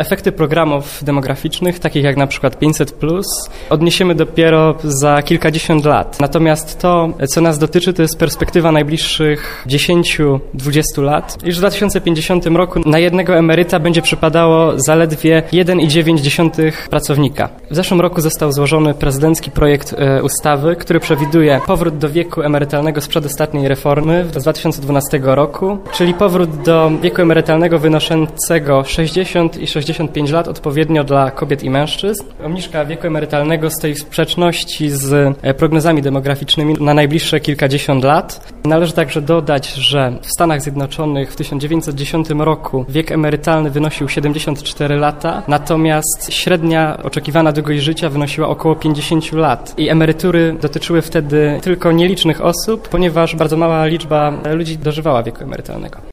Efekty programów demograficznych, takich jak na przykład 500, odniesiemy dopiero za kilkadziesiąt lat. Natomiast to, co nas dotyczy, to jest perspektywa najbliższych 10-20 lat. Już w 2050 roku na jednego emeryta będzie przypadało zaledwie 1,9 pracownika. W zeszłym roku został złożony prezydencki projekt e, ustawy, który przewiduje powrót do wieku emerytalnego z przedostatniej reformy z 2012 roku, czyli powrót do wieku emerytalnego wynoszącego 60 i 65 lat odpowiednio dla kobiet i mężczyzn. Obniżka wieku emerytalnego stoi w sprzeczności z e, prognozami demograficznymi na najbliższe kilkadziesiąt lat. Należy także dodać, że w Stanach Zjednoczonych w 1910 roku wiek emerytalny wynosił 74 lata, natomiast średnia oczekiwana długość życia wynosiła około 50 lat i emerytury dotyczyły wtedy tylko nielicznych osób, ponieważ bardzo mała liczba ludzi dożywała wieku emerytalnego.